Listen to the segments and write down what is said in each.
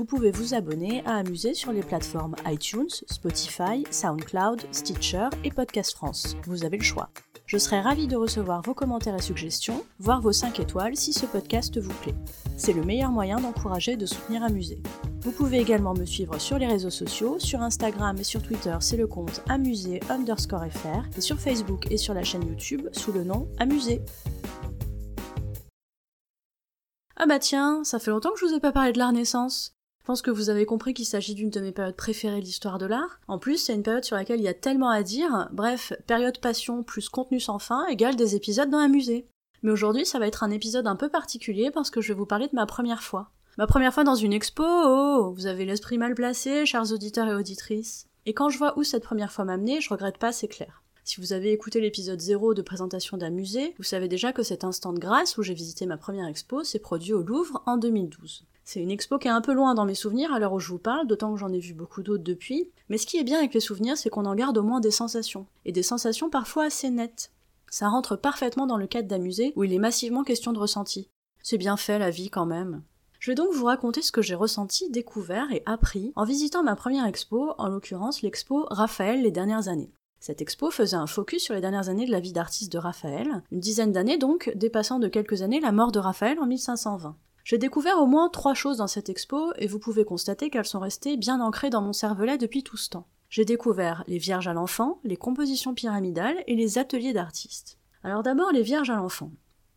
Vous pouvez vous abonner à Amuser sur les plateformes iTunes, Spotify, SoundCloud, Stitcher et Podcast France. Vous avez le choix. Je serai ravie de recevoir vos commentaires et suggestions, voire vos 5 étoiles si ce podcast vous plaît. C'est le meilleur moyen d'encourager et de soutenir Amuser. Vous pouvez également me suivre sur les réseaux sociaux, sur Instagram et sur Twitter c'est le compte amuser underscore fr et sur Facebook et sur la chaîne YouTube sous le nom Amuser. Ah bah tiens, ça fait longtemps que je vous ai pas parlé de la Renaissance. Pense que vous avez compris qu'il s'agit d'une de mes périodes préférées de l'histoire de l'art. En plus, c'est une période sur laquelle il y a tellement à dire. Bref, période passion plus contenu sans fin égale des épisodes dans un musée. Mais aujourd'hui, ça va être un épisode un peu particulier parce que je vais vous parler de ma première fois. Ma première fois dans une expo, oh, vous avez l'esprit mal placé, chers auditeurs et auditrices. Et quand je vois où cette première fois m'a je regrette pas, c'est clair. Si vous avez écouté l'épisode 0 de présentation d'un musée, vous savez déjà que cet instant de grâce où j'ai visité ma première expo s'est produit au Louvre en 2012. C'est une expo qui est un peu loin dans mes souvenirs à l'heure où je vous parle, d'autant que j'en ai vu beaucoup d'autres depuis. Mais ce qui est bien avec les souvenirs, c'est qu'on en garde au moins des sensations. Et des sensations parfois assez nettes. Ça rentre parfaitement dans le cadre d'un musée où il est massivement question de ressenti. C'est bien fait la vie quand même. Je vais donc vous raconter ce que j'ai ressenti, découvert et appris en visitant ma première expo, en l'occurrence l'expo Raphaël les dernières années. Cette expo faisait un focus sur les dernières années de la vie d'artiste de Raphaël, une dizaine d'années donc, dépassant de quelques années la mort de Raphaël en 1520. J'ai découvert au moins trois choses dans cette expo, et vous pouvez constater qu'elles sont restées bien ancrées dans mon cervelet depuis tout ce temps. J'ai découvert les Vierges à l'enfant, les compositions pyramidales et les ateliers d'artistes. Alors d'abord les Vierges à l'enfant.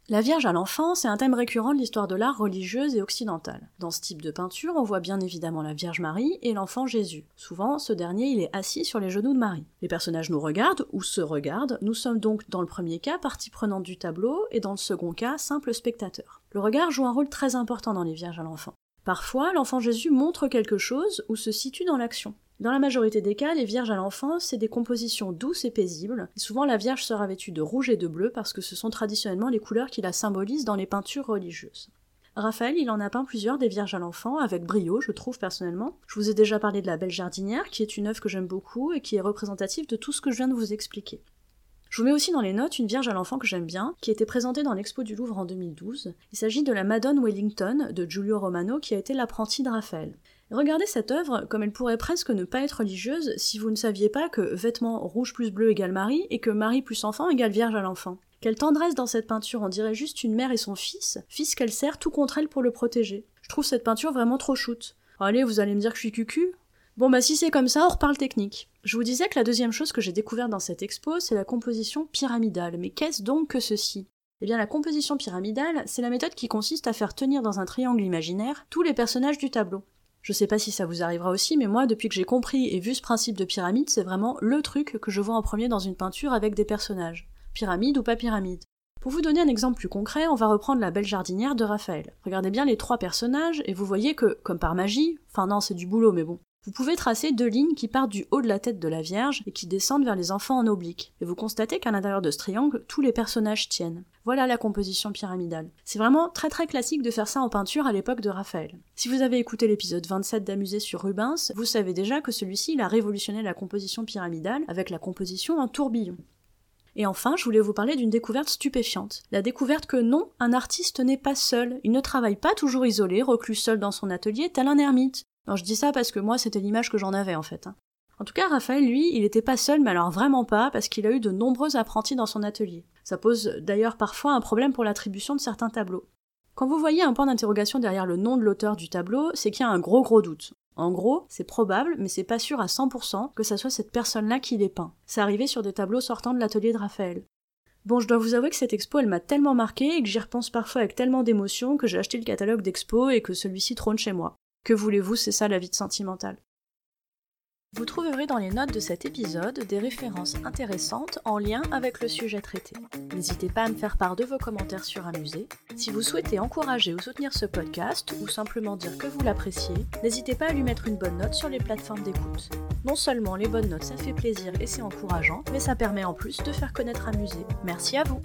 La Vierge à l'enfant, c'est un thème récurrent de l'histoire de l'art religieuse et occidentale. Dans ce type de peinture, on voit bien évidemment la Vierge Marie et l'enfant Jésus. Souvent, ce dernier, il est assis sur les genoux de Marie. Les personnages nous regardent ou se regardent, nous sommes donc dans le premier cas partie prenante du tableau et dans le second cas simple spectateur. Le regard joue un rôle très important dans les Vierges à l'enfant. Parfois, l'enfant Jésus montre quelque chose ou se situe dans l'action. Dans la majorité des cas, les vierges à l'enfance, c'est des compositions douces et paisibles. souvent, la vierge sera vêtue de rouge et de bleu parce que ce sont traditionnellement les couleurs qui la symbolisent dans les peintures religieuses. Raphaël, il en a peint plusieurs des Vierges à l'enfant, avec brio, je trouve personnellement. Je vous ai déjà parlé de la Belle Jardinière, qui est une œuvre que j'aime beaucoup et qui est représentative de tout ce que je viens de vous expliquer. Je vous mets aussi dans les notes une Vierge à l'enfant que j'aime bien, qui a été présentée dans l'expo du Louvre en 2012. Il s'agit de la Madone Wellington de Giulio Romano, qui a été l'apprenti de Raphaël. Regardez cette œuvre comme elle pourrait presque ne pas être religieuse si vous ne saviez pas que vêtements rouge plus bleu égale Marie et que Marie plus enfant égale Vierge à l'enfant. Quelle tendresse dans cette peinture, on dirait juste une mère et son fils, fils qu'elle sert tout contre elle pour le protéger. Je trouve cette peinture vraiment trop shoot. allez, vous allez me dire que je suis cucu Bon bah si c'est comme ça, on reparle technique. Je vous disais que la deuxième chose que j'ai découverte dans cette expo, c'est la composition pyramidale. Mais qu'est-ce donc que ceci? Eh bien, la composition pyramidale, c'est la méthode qui consiste à faire tenir dans un triangle imaginaire tous les personnages du tableau. Je sais pas si ça vous arrivera aussi, mais moi, depuis que j'ai compris et vu ce principe de pyramide, c'est vraiment le truc que je vois en premier dans une peinture avec des personnages. Pyramide ou pas pyramide. Pour vous donner un exemple plus concret, on va reprendre la belle jardinière de Raphaël. Regardez bien les trois personnages et vous voyez que, comme par magie, enfin non, c'est du boulot, mais bon, vous pouvez tracer deux lignes qui partent du haut de la tête de la Vierge et qui descendent vers les enfants en oblique. Et vous constatez qu'à l'intérieur de ce triangle, tous les personnages tiennent. Voilà la composition pyramidale. C'est vraiment très très classique de faire ça en peinture à l'époque de Raphaël. Si vous avez écouté l'épisode 27 d'Amusé sur Rubens, vous savez déjà que celui-ci a révolutionné la composition pyramidale avec la composition en tourbillon. Et enfin, je voulais vous parler d'une découverte stupéfiante. La découverte que non, un artiste n'est pas seul. Il ne travaille pas toujours isolé, reclus seul dans son atelier, tel un ermite. Non, je dis ça parce que moi, c'était l'image que j'en avais en fait. Hein. En tout cas, Raphaël, lui, il n'était pas seul, mais alors vraiment pas, parce qu'il a eu de nombreux apprentis dans son atelier. Ça pose d'ailleurs parfois un problème pour l'attribution de certains tableaux. Quand vous voyez un point d'interrogation derrière le nom de l'auteur du tableau, c'est qu'il y a un gros gros doute. En gros, c'est probable, mais c'est pas sûr à 100% que ça soit cette personne-là qui l'ait peint. C'est arrivé sur des tableaux sortant de l'atelier de Raphaël. Bon, je dois vous avouer que cette expo, elle m'a tellement marqué et que j'y repense parfois avec tellement d'émotion que j'ai acheté le catalogue d'expo et que celui-ci trône chez moi. Que voulez-vous, c'est ça la vie sentimentale. Vous trouverez dans les notes de cet épisode des références intéressantes en lien avec le sujet traité. N'hésitez pas à me faire part de vos commentaires sur Amusé. Si vous souhaitez encourager ou soutenir ce podcast ou simplement dire que vous l'appréciez, n'hésitez pas à lui mettre une bonne note sur les plateformes d'écoute. Non seulement les bonnes notes ça fait plaisir et c'est encourageant, mais ça permet en plus de faire connaître Amusé. Merci à vous